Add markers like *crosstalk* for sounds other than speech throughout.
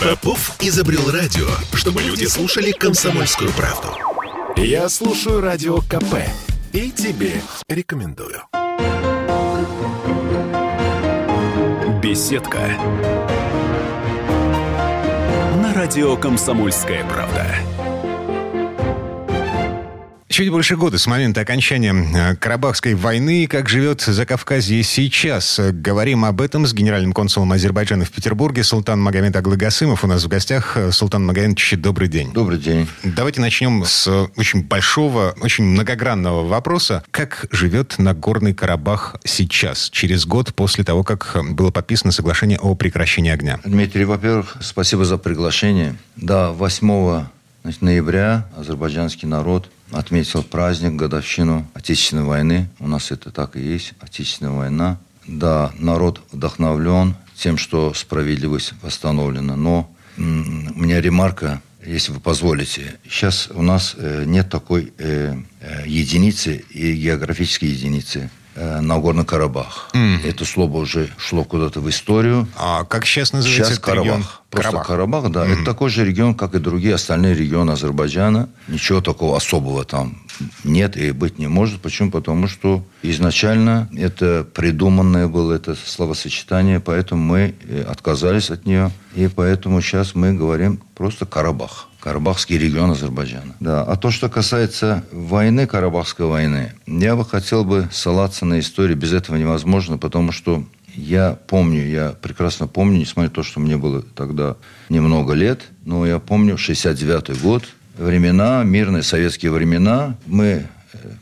Попов изобрел радио, чтобы люди слушали комсомольскую правду. Я слушаю радио КП и тебе рекомендую. Беседка. На радио «Комсомольская правда». Чуть больше года с момента окончания э, Карабахской войны. Как живет Закавказье сейчас? Говорим об этом с генеральным консулом Азербайджана в Петербурге Султан Магомед Аглыгасымов. У нас в гостях. Султан Магомедович, добрый день. Добрый день. Давайте начнем с очень большого, очень многогранного вопроса. Как живет Нагорный Карабах сейчас, через год после того, как было подписано соглашение о прекращении огня? Дмитрий, во-первых, спасибо за приглашение. Да, 8 значит, ноября азербайджанский народ – отметил праздник, годовщину Отечественной войны. У нас это так и есть, Отечественная война. Да, народ вдохновлен тем, что справедливость восстановлена. Но у меня ремарка, если вы позволите. Сейчас у нас э, нет такой э, э, единицы и географической единицы Нагорный Карабах. Mm. Это слово уже шло куда-то в историю. А как сейчас называется сейчас Карабах. Регион? Просто Карабах, Карабах да. Mm. Это такой же регион, как и другие остальные регионы Азербайджана. Ничего такого особого там нет и быть не может. Почему? Потому что изначально это придуманное было это словосочетание, поэтому мы э, отказались от нее. И поэтому сейчас мы говорим просто Карабах. Карабахский регион Азербайджана. Да. А то, что касается войны, Карабахской войны, я бы хотел бы ссылаться на историю. Без этого невозможно, потому что я помню, я прекрасно помню, несмотря на то, что мне было тогда немного лет, но я помню 69-й год, времена, мирные советские времена. Мы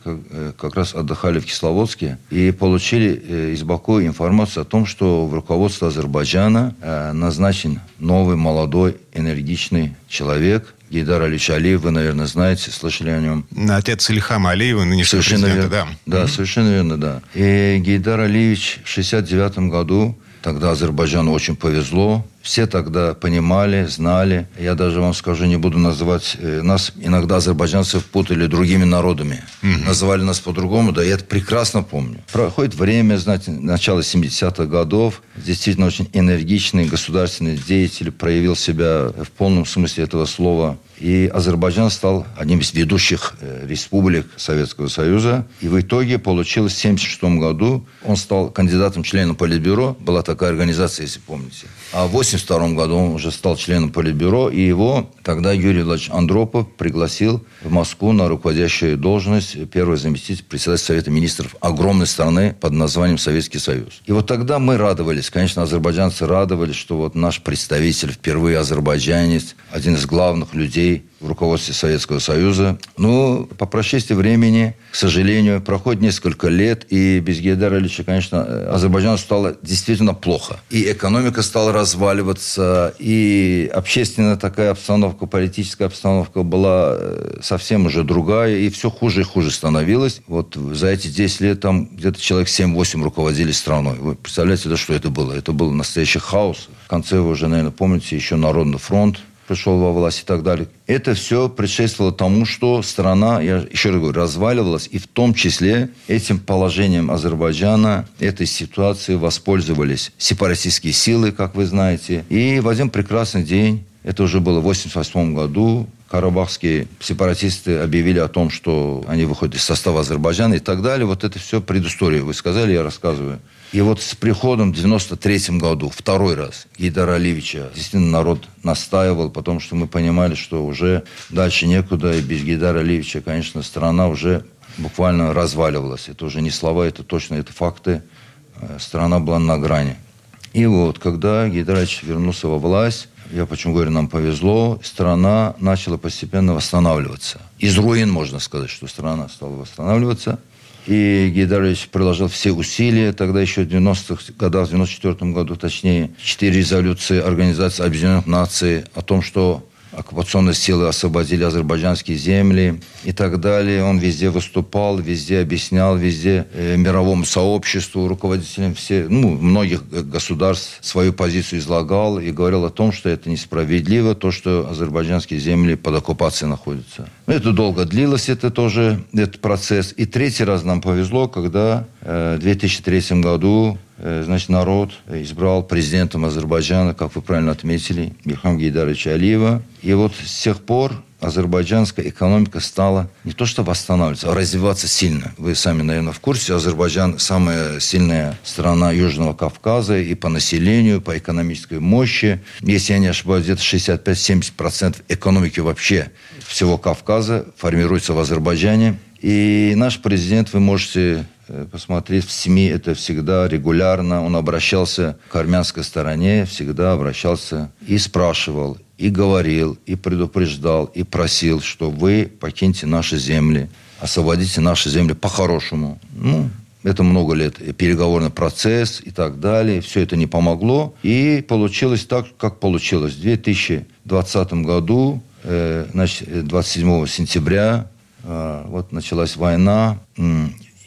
как, э, как раз отдыхали в Кисловодске и получили э, из Баку информацию о том, что в руководство Азербайджана назначен новый, молодой, энергичный человек, Гейдар Алиевич Алиев, вы, наверное, знаете, слышали о нем. Отец Ильхама Алиева, нынешнего совершенно президента, верно, да. Да, mm-hmm. совершенно верно, да. И Гейдар Алиевич в 69 году, тогда Азербайджану очень повезло, все тогда понимали, знали. Я даже вам скажу, не буду называть... Э, нас иногда азербайджанцев путали другими народами. Угу. Называли нас по-другому, да, я это прекрасно помню. Проходит время, знаете, начало 70-х годов. Действительно очень энергичный государственный деятель проявил себя в полном смысле этого слова. И Азербайджан стал одним из ведущих э, республик Советского Союза. И в итоге получилось в 1976 году он стал кандидатом членом Политбюро. Была такая организация, если помните. А в 1982 году он уже стал членом Политбюро, и его тогда Юрий Владимирович Андропов пригласил в Москву на руководящую должность первого заместителя председателя Совета Министров огромной страны под названием Советский Союз. И вот тогда мы радовались, конечно, азербайджанцы радовались, что вот наш представитель, впервые азербайджанец, один из главных людей в руководстве Советского Союза. Но по прошествии времени, к сожалению, проходит несколько лет, и без Гейдара Ильича, конечно, Азербайджану стало действительно плохо. И экономика стала разваливаться, и общественная такая обстановка, политическая обстановка была э, совсем уже другая, и все хуже и хуже становилось. Вот за эти 10 лет там где-то человек 7-8 руководили страной. Вы представляете, да, что это было? Это был настоящий хаос. В конце вы уже, наверное, помните, еще Народный фронт пришел во власть и так далее. Это все предшествовало тому, что страна, я еще раз говорю, разваливалась. И в том числе этим положением Азербайджана, этой ситуацией воспользовались сепаратистские силы, как вы знаете. И в один прекрасный день, это уже было в 1988 году, карабахские сепаратисты объявили о том, что они выходят из состава Азербайджана и так далее. Вот это все предыстория. Вы сказали, я рассказываю. И вот с приходом в 93 году, второй раз, Гейдара Алиевича, действительно народ настаивал, потому что мы понимали, что уже дальше некуда, и без Гейдара Алиевича, конечно, страна уже буквально разваливалась. Это уже не слова, это точно, это факты. Э, страна была на грани. И вот, когда Гейдар Алиевич вернулся во власть, я почему говорю, нам повезло, страна начала постепенно восстанавливаться. Из руин, можно сказать, что страна стала восстанавливаться. И Гейдарович приложил все усилия. Тогда еще в 90-х годах, в 94 году точнее, четыре резолюции Организации Объединенных Наций о том, что оккупационные силы освободили азербайджанские земли и так далее. Он везде выступал, везде объяснял, везде э, мировому сообществу, руководителям все, ну, многих государств свою позицию излагал и говорил о том, что это несправедливо, то, что азербайджанские земли под оккупацией находятся. Это долго длилось, это тоже этот процесс. И третий раз нам повезло, когда э, в 2003 году э, значит, народ избрал президентом Азербайджана, как вы правильно отметили, Мирхам Гейдаровича Алиева. И вот с тех пор азербайджанская экономика стала не то что восстанавливаться, а развиваться сильно. Вы сами, наверное, в курсе, Азербайджан самая сильная страна Южного Кавказа и по населению, по экономической мощи. Если я не ошибаюсь, где-то 65-70% экономики вообще всего Кавказа формируется в Азербайджане. И наш президент, вы можете посмотреть в СМИ, это всегда регулярно. Он обращался к армянской стороне, всегда обращался и спрашивал, и говорил, и предупреждал, и просил, что вы покиньте наши земли, освободите наши земли по-хорошему. Ну, это много лет переговорный процесс и так далее. Все это не помогло. И получилось так, как получилось. В 2020 году, э, значит, 27 сентября, э, вот началась война.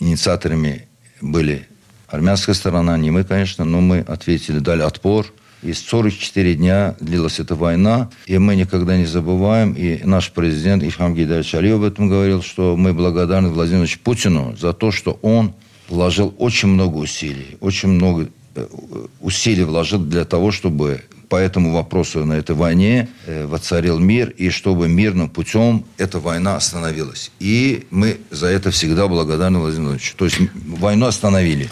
Инициаторами были армянская сторона, не мы, конечно, но мы ответили, дали отпор – и 44 дня длилась эта война, и мы никогда не забываем, и наш президент Ильхам Гейдарович Алиев об этом говорил, что мы благодарны Владимиру Путину за то, что он вложил очень много усилий, очень много э, усилий вложил для того, чтобы по этому вопросу на этой войне э, воцарил мир, и чтобы мирным путем эта война остановилась. И мы за это всегда благодарны Владимиру Владимировичу. То есть войну остановили.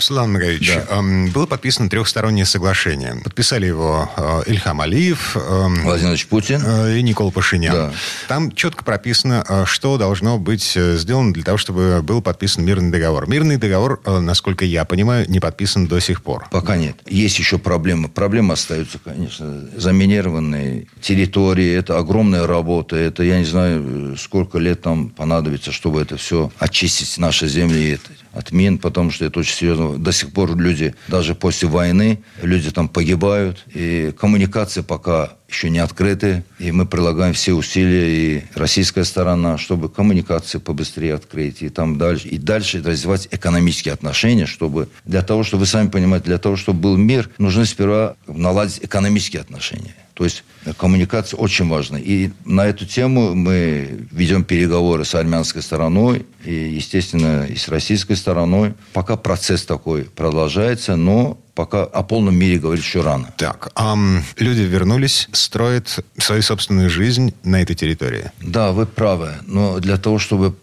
Султан Магович, да. было подписано трехстороннее соглашение. Подписали его uh, Ильхам Алиев, Владимир Путин uh, и Никола Пашинян. Да. Там четко прописано, uh, что должно быть сделано для того, чтобы был подписан мирный договор. Мирный договор, насколько я понимаю, не подписан до сих пор. Пока нет. Есть еще проблемы. Проблемы остаются остаются, конечно, заминированные территории. Это огромная работа. Это, я не знаю, сколько лет там понадобится, чтобы это все очистить, наши земли от мин, потому что это очень серьезно. До сих пор люди, даже после войны, люди там погибают. И коммуникации пока еще не открыты. И мы прилагаем все усилия, и российская сторона, чтобы коммуникации побыстрее открыть, и там дальше, и дальше развивать экономические отношения, чтобы для того, чтобы вы сами понимаете, для того, чтобы был мир, нужно сперва наладить экономические отношения. То есть коммуникация очень важна. И на эту тему мы ведем переговоры с армянской стороной и, естественно, и с российской стороной. Пока процесс такой продолжается, но пока о полном мире говорить еще рано. Так, а люди вернулись, строят свою собственную жизнь на этой территории. Да, вы правы. Но для того, чтобы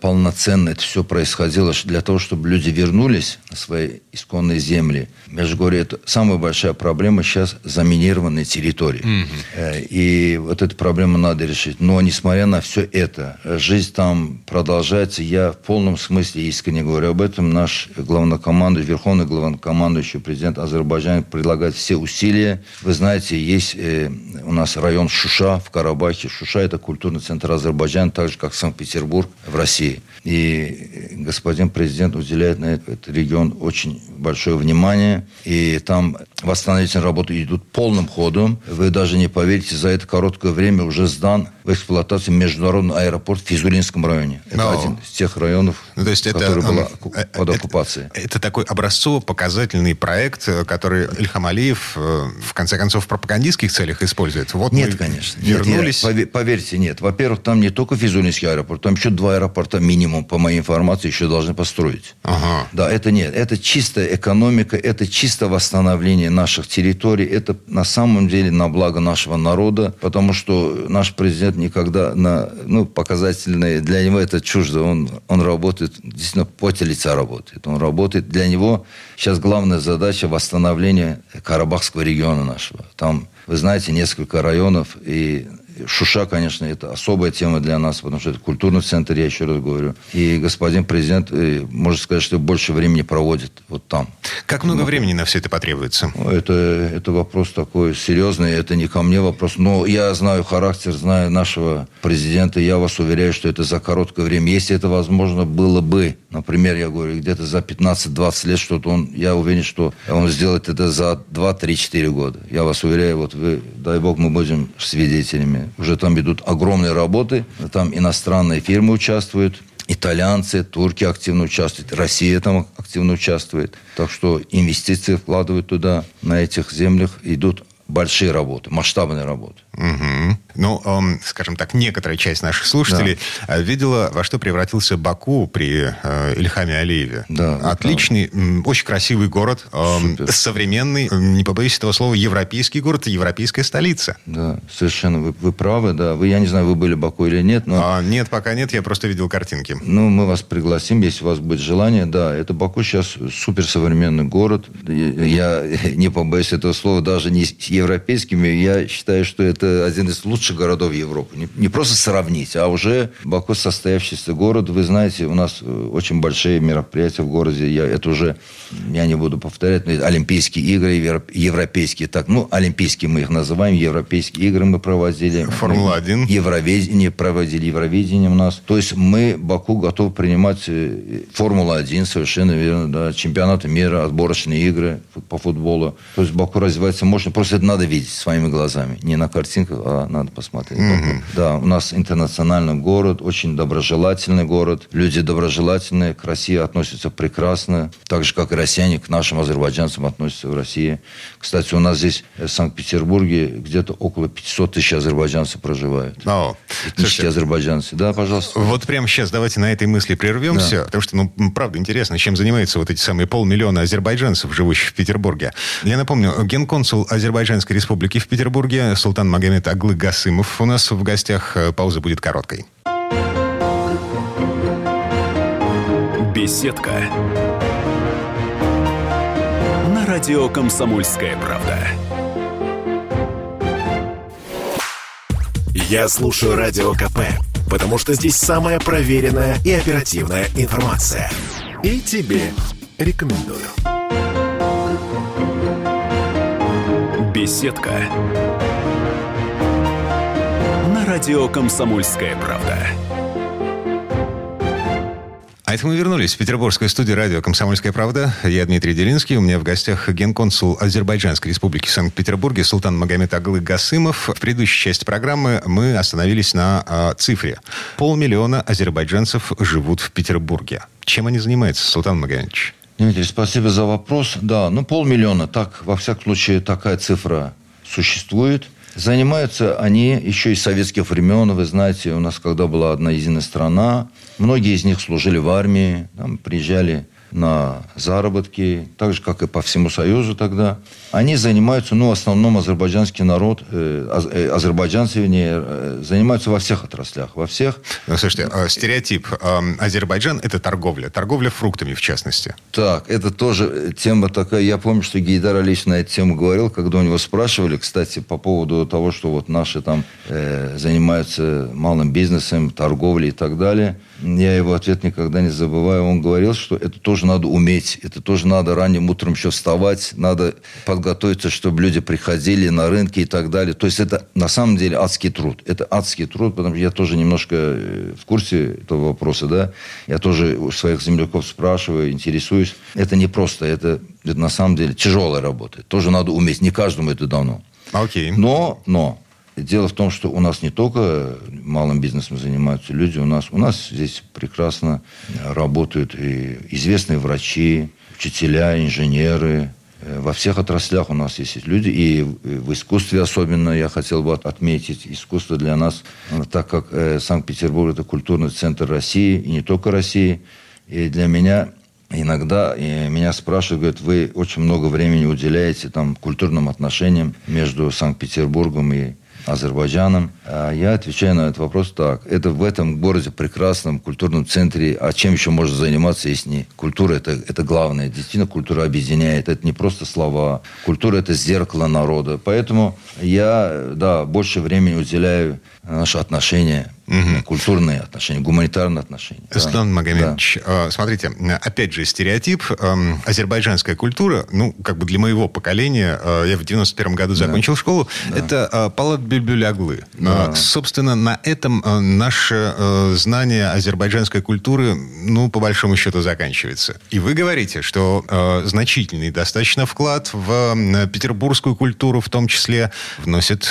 полноценно это все происходило, для того, чтобы люди вернулись на свои исконные земли, говорю, это самая большая проблема сейчас заминированные территории. Mm-hmm. Э, и вот эту проблему надо решить. Но несмотря на все это, жизнь там продолжается. Я в полном смысле искренне говорю об этом. Наш главнокомандующий, верховный главнокомандующий президент президент Азербайджана предлагает все усилия. Вы знаете, есть э, у нас район Шуша в Карабахе. Шуша – это культурный центр Азербайджана, так же, как Санкт-Петербург в России. И господин президент уделяет на этот регион очень большое внимание. И там восстановительные работы идут полным ходом. Вы даже не поверите, за это короткое время уже сдан в эксплуатацию международный аэропорт в Физулинском районе. Это Но... один из тех районов, ну, то есть который это, был э, под оккупацией. Это, это такой образцово-показательный проект, э, который Ильхам Алиев, э, в конце концов, в пропагандистских целях использует. Вот нет, конечно. Вернулись... Нет, я, поверьте, нет. Во-первых, там не только Физулинский аэропорт, там еще два аэропорта минимум, по моей информации, еще должны построить. Ага. Да, это нет. Это чистая экономика, это чисто восстановление наших территорий. Это на самом деле на благо нашего народа, потому что наш президент никогда на, ну, показательные, для него это чуждо. Он, он работает, действительно, поте лица работает. Он работает, для него сейчас главная задача восстановления Карабахского региона нашего. Там, вы знаете, несколько районов, и Шуша, конечно, это особая тема для нас, потому что это культурный центр, я еще раз говорю. И господин президент, э, может сказать, что больше времени проводит вот там. Как много Но, времени на все это потребуется? Это, это вопрос такой серьезный, это не ко мне вопрос. Но я знаю характер, знаю нашего президента, я вас уверяю, что это за короткое время. Если это возможно было бы, например, я говорю, где-то за 15-20 лет что-то он, я уверен, что он сделает это за 2-3-4 года. Я вас уверяю, вот вы, дай бог, мы будем свидетелями уже там идут огромные работы. Там иностранные фирмы участвуют, итальянцы, турки активно участвуют, Россия там активно участвует. Так что инвестиции вкладывают туда, на этих землях идут большие работы, масштабные работы. Угу. Ну, эм, скажем так, некоторая часть наших слушателей да. Э, видела, во что превратился Баку при э, Ильхаме Алиеве. Да, Отличный, да. очень красивый город, э, современный, не побоюсь этого слова, европейский город, европейская столица. Да, совершенно вы, вы правы, да. Вы, я не знаю, вы были в Баку или нет, но... А, нет, пока нет, я просто видел картинки. Ну, мы вас пригласим, если у вас будет желание. Да, это Баку сейчас суперсовременный город. Я не побоюсь этого слова, даже не европейскими. Я считаю, что это один из лучших городов Европы. Не, не просто сравнить, а уже Баку состоявшийся город. Вы знаете, у нас э, очень большие мероприятия в городе. Я, это уже, я не буду повторять, но Олимпийские игры, европейские. Так, ну, Олимпийские мы их называем, Европейские игры мы проводили. Формула-1. Евровидение, проводили Евровидение у нас. То есть мы, Баку, готовы принимать э, Формула-1, совершенно верно, да, чемпионаты мира, отборочные игры по футболу. То есть Баку развивается можно просто это надо видеть своими глазами. Не на картинках, а надо посмотреть. Mm-hmm. Да, у нас интернациональный город, очень доброжелательный город. Люди доброжелательные, к России относятся прекрасно. Так же, как и россияне к нашим азербайджанцам относятся в России. Кстати, у нас здесь в Санкт-Петербурге где-то около 500 тысяч азербайджанцев проживают. Oh. Этнические азербайджанцы. Да, пожалуйста. Вот прямо сейчас давайте на этой мысли прервемся, да. потому что, ну, правда, интересно, чем занимаются вот эти самые полмиллиона азербайджанцев, живущих в Петербурге. Я напомню, генконсул Азербайджанской республики в Петербурге Султан Магомед Аглы Касымов у нас в гостях. Пауза будет короткой. Беседка. На радио «Комсомольская правда». Я слушаю Радио КП, потому что здесь самая проверенная и оперативная информация. И тебе рекомендую. Беседка радио «Комсомольская правда». А это мы вернулись в петербургскую студию радио «Комсомольская правда». Я Дмитрий Делинский. У меня в гостях генконсул Азербайджанской республики Санкт-Петербурге Султан Магомед Аглы Гасымов. В предыдущей части программы мы остановились на э, цифре. Полмиллиона азербайджанцев живут в Петербурге. Чем они занимаются, Султан Магомедович? Дмитрий, спасибо за вопрос. Да, ну полмиллиона, так, во всяком случае, такая цифра существует – Занимаются они еще из советских времен. Вы знаете, у нас когда была одна единая страна, многие из них служили в армии, там, приезжали на заработки, так же, как и по всему Союзу тогда. Они занимаются, ну, в основном азербайджанский народ, э, э, азербайджанцы, вернее, э, занимаются во всех отраслях, во всех. Ну, слушайте, э, стереотип. Э, Азербайджан – это торговля, торговля фруктами, в частности. Так, это тоже тема такая. Я помню, что Гейдар Алич на эту тему говорил, когда у него спрашивали, кстати, по поводу того, что вот наши там э, занимаются малым бизнесом, торговлей и так далее. Я его ответ никогда не забываю. Он говорил, что это тоже надо уметь, это тоже надо ранним утром еще вставать, надо подготовиться, чтобы люди приходили на рынки и так далее. То есть это на самом деле адский труд. Это адский труд, потому что я тоже немножко э, в курсе этого вопроса, да. Я тоже у своих земляков спрашиваю, интересуюсь. Это не просто, это, это на самом деле тяжелая работа. Тоже надо уметь. Не каждому это дано. Окей. Okay. Но, но, Дело в том, что у нас не только малым бизнесом занимаются люди, у нас, у нас здесь прекрасно работают и известные врачи, учителя, инженеры. Э, во всех отраслях у нас есть люди, и в искусстве особенно я хотел бы отметить. Искусство для нас, так как э, Санкт-Петербург – это культурный центр России, и не только России, и для меня Иногда меня спрашивают, говорят, вы очень много времени уделяете там, культурным отношениям между Санкт-Петербургом и Азербайджаном. А я отвечаю на этот вопрос так. Это в этом городе, прекрасном культурном центре, а чем еще можно заниматься, если не культура, это, это главное. Действительно, культура объединяет. Это не просто слова. Культура – это зеркало народа. Поэтому я, да, больше времени уделяю наши отношения Угу. Культурные отношения, гуманитарные отношения. Эслан да. Магомедович, да. Э, смотрите, опять же, стереотип. Эм, азербайджанская культура, ну, как бы для моего поколения, э, я в 91 году закончил да. школу, да. это э, палат бюльбюляглы. Да. Собственно, на этом наше знание азербайджанской культуры, ну, по большому счету, заканчивается. И вы говорите, что значительный достаточно вклад в петербургскую культуру, в том числе, вносят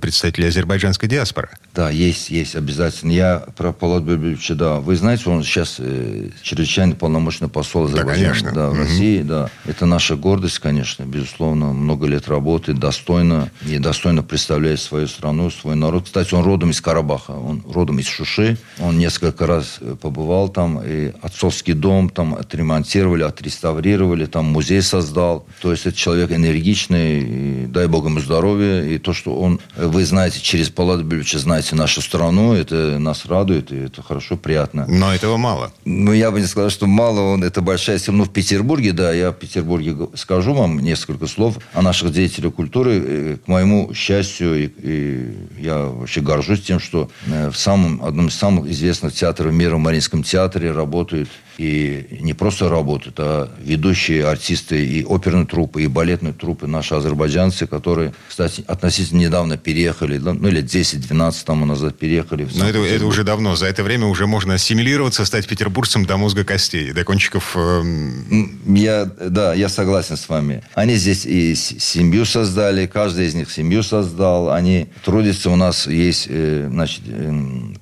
представители азербайджанской диаспоры. Да, есть, есть обязательно. Я про Полад Бельбевича, да. Вы знаете, он сейчас э, чрезвычайно полномочный посол Азербайджана. Да, конечно. Да, в угу. России, да. Это наша гордость, конечно, безусловно. Много лет работает, достойно и достойно представляет свою страну, свой народ. Кстати, он родом из Карабаха, он родом из Шуши. Он несколько раз э, побывал там, и отцовский дом там отремонтировали, отреставрировали, там музей создал. То есть это человек энергичный, и, дай бог ему здоровья. И то, что он, вы знаете, через Полад Бельбевича знаете знаете нашу страну, это нас радует, и это хорошо, приятно. Но этого мало. Ну, я бы не сказал, что мало, он, это большая сила. Ну, в Петербурге, да, я в Петербурге скажу вам несколько слов о наших деятелях культуры. Э, к моему счастью, и, и я вообще горжусь тем, что э, в самом, одном из самых известных театров мира, в Мариинском театре, работают и не просто работают, а ведущие артисты и оперной трупы, и балетной трупы, наши азербайджанцы, которые, кстати, относительно недавно переехали, ну, лет 10-12 тому назад переехали. Но это, это уже давно. За это время уже можно ассимилироваться, стать петербуржцем до мозга костей, до кончиков... Э... Я, да, я согласен с вами. Они здесь и семью создали, каждый из них семью создал. Они трудятся. У нас есть, э, значит, э,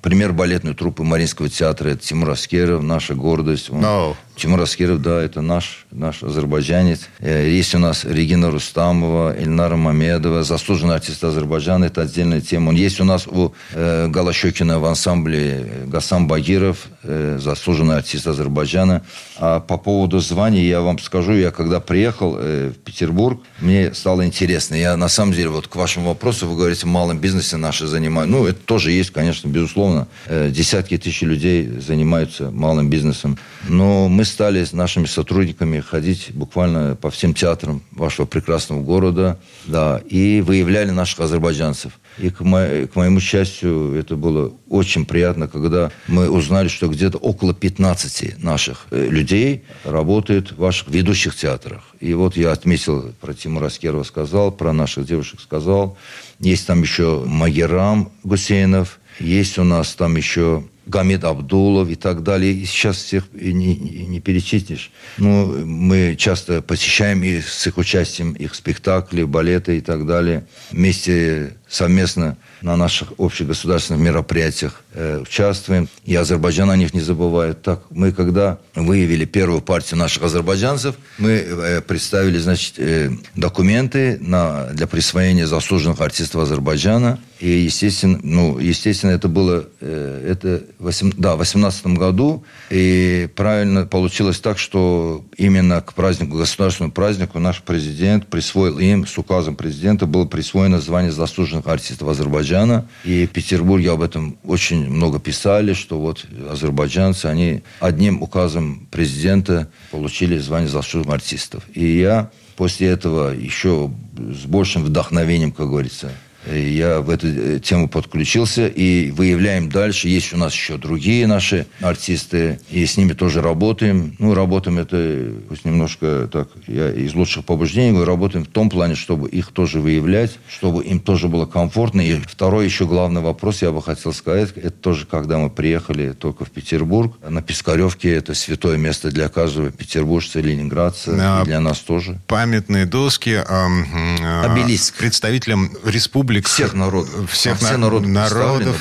пример балетной труппы Маринского театра. Это Тимур Аскеров, наша гордость он, no. Тимур Аскеров, да, это наш, наш азербайджанец. Э, есть у нас Регина Рустамова, Эльнара Мамедова, заслуженный артист Азербайджана, это отдельная тема. Он есть у нас у э, Галащокина в ансамбле э, Гасам Багиров, э, заслуженный артист Азербайджана. А по поводу званий я вам скажу, я когда приехал э, в Петербург, мне стало интересно. Я на самом деле, вот к вашему вопросу, вы говорите, малым бизнесе наши занимают. Ну, это тоже есть, конечно, безусловно. Э, десятки тысяч людей занимаются малым бизнесом. Но мы стали с нашими сотрудниками ходить буквально по всем театрам вашего прекрасного города, да, и выявляли наших азербайджанцев. И к, мо- к моему счастью, это было очень приятно, когда мы узнали, что где-то около 15 наших э, людей работает в ваших ведущих театрах. И вот я отметил, про Тимура Аскерова сказал, про наших девушек сказал. Есть там еще Магерам Гусейнов, есть у нас там еще Гамид Абдулов и так далее. И сейчас всех не, не, перечислишь. Ну, мы часто посещаем их с их участием, их спектакли, балеты и так далее. Вместе совместно на наших общегосударственных мероприятиях э, участвуем. И Азербайджан о них не забывает. Так, мы когда выявили первую партию наших азербайджанцев, мы э, представили, значит, э, документы на, для присвоения заслуженных артистов Азербайджана. И, естественно, ну, естественно, это было э, это 8, да, в 18 году. И правильно получилось так, что именно к празднику, государственному празднику наш президент присвоил им, с указом президента, было присвоено звание заслуженных артистов Азербайджана. И в Петербурге об этом очень много писали, что вот азербайджанцы, они одним указом президента получили звание заслуженных артистов. И я после этого еще с большим вдохновением, как говорится, я в эту э, тему подключился и выявляем дальше. Есть у нас еще другие наши артисты, и с ними тоже работаем. Ну, работаем это пусть немножко так, я из лучших побуждений говорю, работаем в том плане, чтобы их тоже выявлять, чтобы им тоже было комфортно. И второй еще главный вопрос, я бы хотел сказать, это тоже, когда мы приехали только в Петербург, на Пискаревке это святое место для каждого петербуржца, ленинградца, а, и для нас тоже. Памятные доски. Э, э, Обелиск. Представителям республики республик. Всех народов. Всех на, народов, народов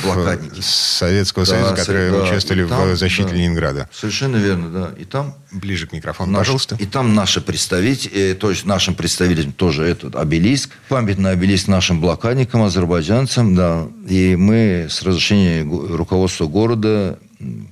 Советского да, Союза, которые да, участвовали там, в защите да, Ленинграда. Совершенно верно, да. И там... Ближе к микрофону, наш, пожалуйста. И там наши представители, то есть нашим представителям тоже этот обелиск, памятный обелиск нашим блокадникам, азербайджанцам, да. И мы с разрешения руководства города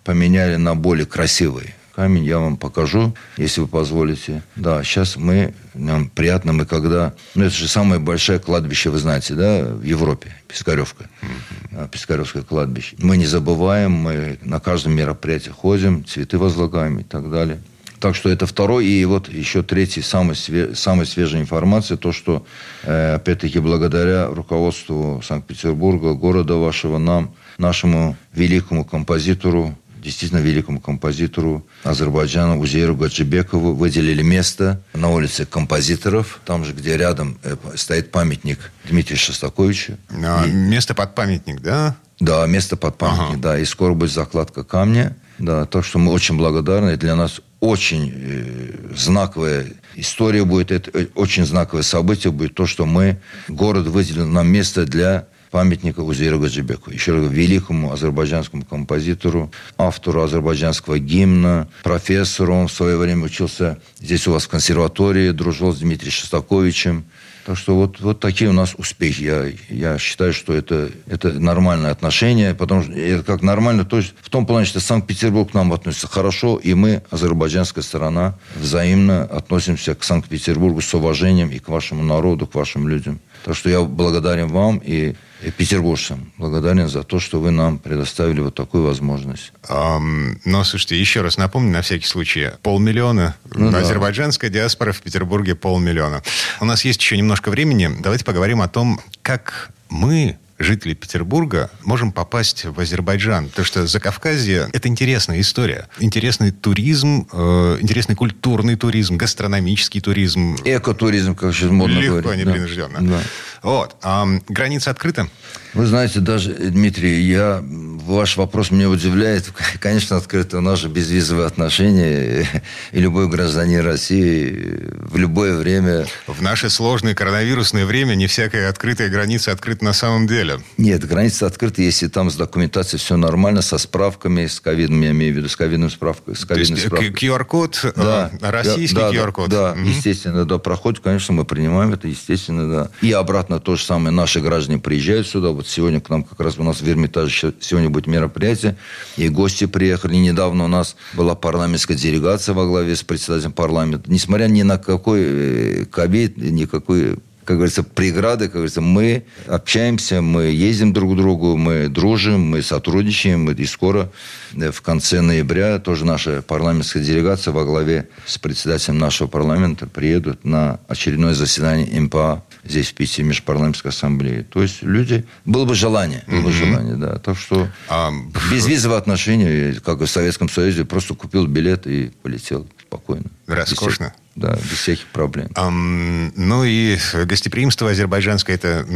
поменяли на более красивый камень я вам покажу, если вы позволите. Да, сейчас мы, нам приятно, мы когда... Ну, это же самое большое кладбище, вы знаете, да, в Европе, Пискаревка. Mm-hmm. Пискаревское кладбище. Мы не забываем, мы на каждом мероприятии ходим, цветы возлагаем и так далее. Так что это второй. И вот еще третий, самый, све, самая свежая информация, то, что, э, опять-таки, благодаря руководству Санкт-Петербурга, города вашего, нам, нашему великому композитору действительно великому композитору Азербайджана Узейру Гаджибекову выделили место на улице композиторов, там же, где рядом э, стоит памятник Дмитрию Шостаковичу. А, и... Место под памятник, да? Да, место под памятник, ага. да. И скоро будет закладка камня. Да, так что мы очень благодарны. Для нас очень э, знаковая история будет, это э, очень знаковое событие будет то, что мы, город выделил нам место для памятника Узейру Гаджибеку. Еще раз великому азербайджанскому композитору, автору азербайджанского гимна, профессору. Он в свое время учился здесь у вас в консерватории, дружил с Дмитрием Шостаковичем. Так что вот, вот такие у нас успехи. Я, я считаю, что это, это нормальное отношение, потому что это как нормально, то есть в том плане, что Санкт-Петербург к нам относится хорошо, и мы, азербайджанская сторона, взаимно относимся к Санкт-Петербургу с уважением и к вашему народу, к вашим людям. Так что я благодарен вам и петербуржцам. Благодарен за то, что вы нам предоставили вот такую возможность. Um, но, слушайте, еще раз напомню, на всякий случай, полмиллиона. Ну, Азербайджанская да. диаспора в Петербурге полмиллиона. У нас есть еще немножко времени. Давайте поговорим о том, как мы жители Петербурга можем попасть в Азербайджан. Потому что Закавказье – это интересная история. Интересный туризм, э, интересный культурный туризм, гастрономический туризм. Экотуризм, как сейчас модно Легко, говорить. Легко, непринужденно. Да. Вот. А, граница открыта? Вы знаете, даже, Дмитрий, я, ваш вопрос меня удивляет. *laughs* Конечно, открыто у нас же безвизовые отношения, и любой гражданин России в любое время... В наше сложное коронавирусное время не всякая открытая граница открыта на самом деле. Нет, граница открыта, если там с документацией все нормально, со справками, с ковидом, я имею в виду, с ковидным справкой. С ковидной То есть QR-код, э, да, российский да, QR-код. Да, да угу. естественно, да, проходит, конечно, мы принимаем это, естественно, да. И обратно то же самое, наши граждане приезжают сюда, вот сегодня к нам как раз у нас в Эрмитаже сегодня будет мероприятие, и гости приехали. Недавно у нас была парламентская делегация во главе с председателем парламента. Несмотря ни на какой э, ковид, никакой как говорится, преграды, как говорится, мы общаемся, мы ездим друг к другу, мы дружим, мы сотрудничаем, и скоро, э, в конце ноября, тоже наша парламентская делегация во главе с председателем нашего парламента приедут на очередное заседание МПА здесь, в Питере, Межпарламентской ассамблеи. То есть люди... Было бы желание. Было бы желание, да. Так что а... безвизовые отношения, как и в Советском Союзе, просто купил билет и полетел спокойно. Роскошно. Да, без всяких проблем. Um, ну и гостеприимство азербайджанское, это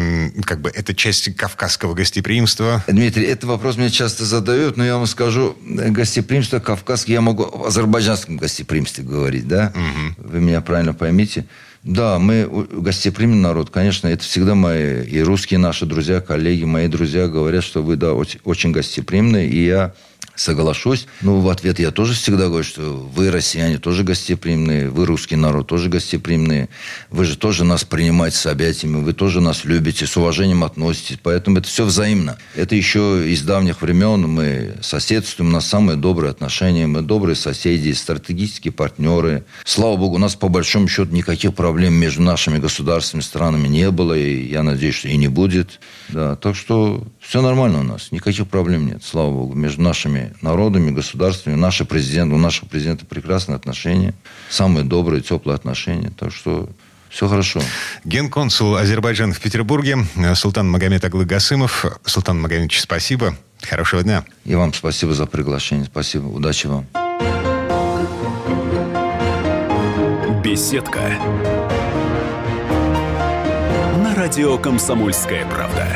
как бы это часть кавказского гостеприимства. Дмитрий, этот вопрос мне часто задают, но я вам скажу, гостеприимство кавказское, я могу в азербайджанском гостеприимстве говорить, да? Угу. Вы меня правильно поймите. Да, мы гостеприимный народ. Конечно, это всегда мои и русские наши друзья, коллеги, мои друзья говорят, что вы, да, очень, очень гостеприимны. И я соглашусь. Ну, в ответ я тоже всегда говорю, что вы, россияне, тоже гостеприимные, вы, русский народ, тоже гостеприимные. Вы же тоже нас принимаете с объятиями, вы тоже нас любите, с уважением относитесь. Поэтому это все взаимно. Это еще из давних времен мы соседствуем, у нас самые добрые отношения, мы добрые соседи, стратегические партнеры. Слава богу, у нас по большому счету никаких проблем между нашими государствами, странами не было, и я надеюсь, что и не будет. Да, так что все нормально у нас, никаких проблем нет, слава богу, между нашими народами, государствами. Наши президенты, у нашего президента прекрасные отношения, самые добрые, теплые отношения. Так что все хорошо. Генконсул Азербайджана в Петербурге Султан Магомед Аглы Гасымов. Султан Магомедович, спасибо. Хорошего дня. И вам спасибо за приглашение. Спасибо. Удачи вам. Беседка. На радио «Комсомольская правда».